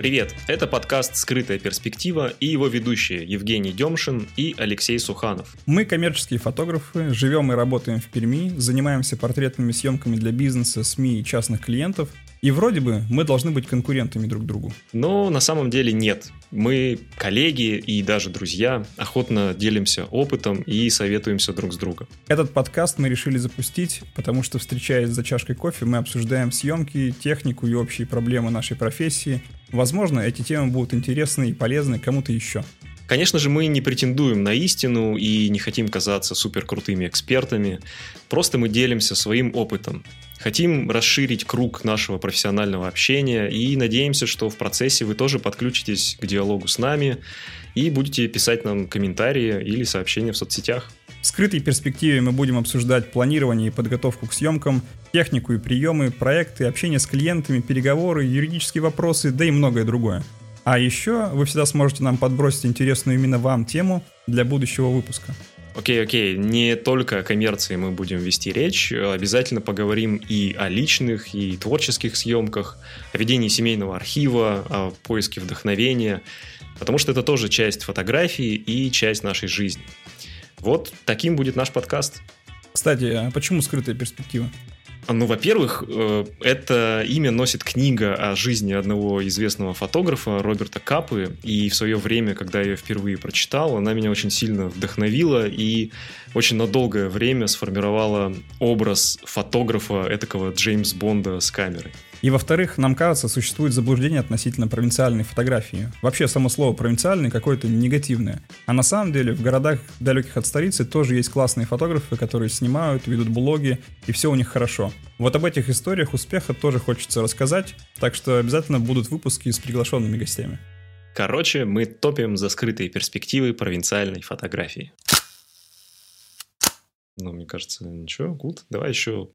Привет, это подкаст «Скрытая перспектива» и его ведущие Евгений Демшин и Алексей Суханов. Мы коммерческие фотографы, живем и работаем в Перми, занимаемся портретными съемками для бизнеса, СМИ и частных клиентов, и вроде бы мы должны быть конкурентами друг другу. Но на самом деле нет. Мы коллеги и даже друзья, охотно делимся опытом и советуемся друг с другом. Этот подкаст мы решили запустить, потому что, встречаясь за чашкой кофе, мы обсуждаем съемки, технику и общие проблемы нашей профессии. Возможно, эти темы будут интересны и полезны кому-то еще. Конечно же, мы не претендуем на истину и не хотим казаться суперкрутыми экспертами. Просто мы делимся своим опытом. Хотим расширить круг нашего профессионального общения и надеемся, что в процессе вы тоже подключитесь к диалогу с нами и будете писать нам комментарии или сообщения в соцсетях. В скрытой перспективе мы будем обсуждать планирование и подготовку к съемкам, технику и приемы, проекты, общение с клиентами, переговоры, юридические вопросы, да и многое другое. А еще вы всегда сможете нам подбросить интересную именно вам тему для будущего выпуска. Окей, окей, не только о коммерции мы будем вести речь, обязательно поговорим и о личных, и творческих съемках, о ведении семейного архива, о поиске вдохновения, потому что это тоже часть фотографии и часть нашей жизни. Вот таким будет наш подкаст. Кстати, а почему скрытая перспектива? Ну, во-первых, э, это имя носит книга о жизни одного известного фотографа Роберта Капы, и в свое время, когда я ее впервые прочитал, она меня очень сильно вдохновила и очень на долгое время сформировала образ фотографа этакого Джеймс Бонда с камерой. И во-вторых, нам кажется, существует заблуждение относительно провинциальной фотографии. Вообще само слово провинциальный какое-то негативное. А на самом деле в городах далеких от столицы тоже есть классные фотографы, которые снимают, ведут блоги, и все у них хорошо. Вот об этих историях успеха тоже хочется рассказать, так что обязательно будут выпуски с приглашенными гостями. Короче, мы топим за скрытые перспективы провинциальной фотографии. Ну, мне кажется, ничего, гуд. Давай еще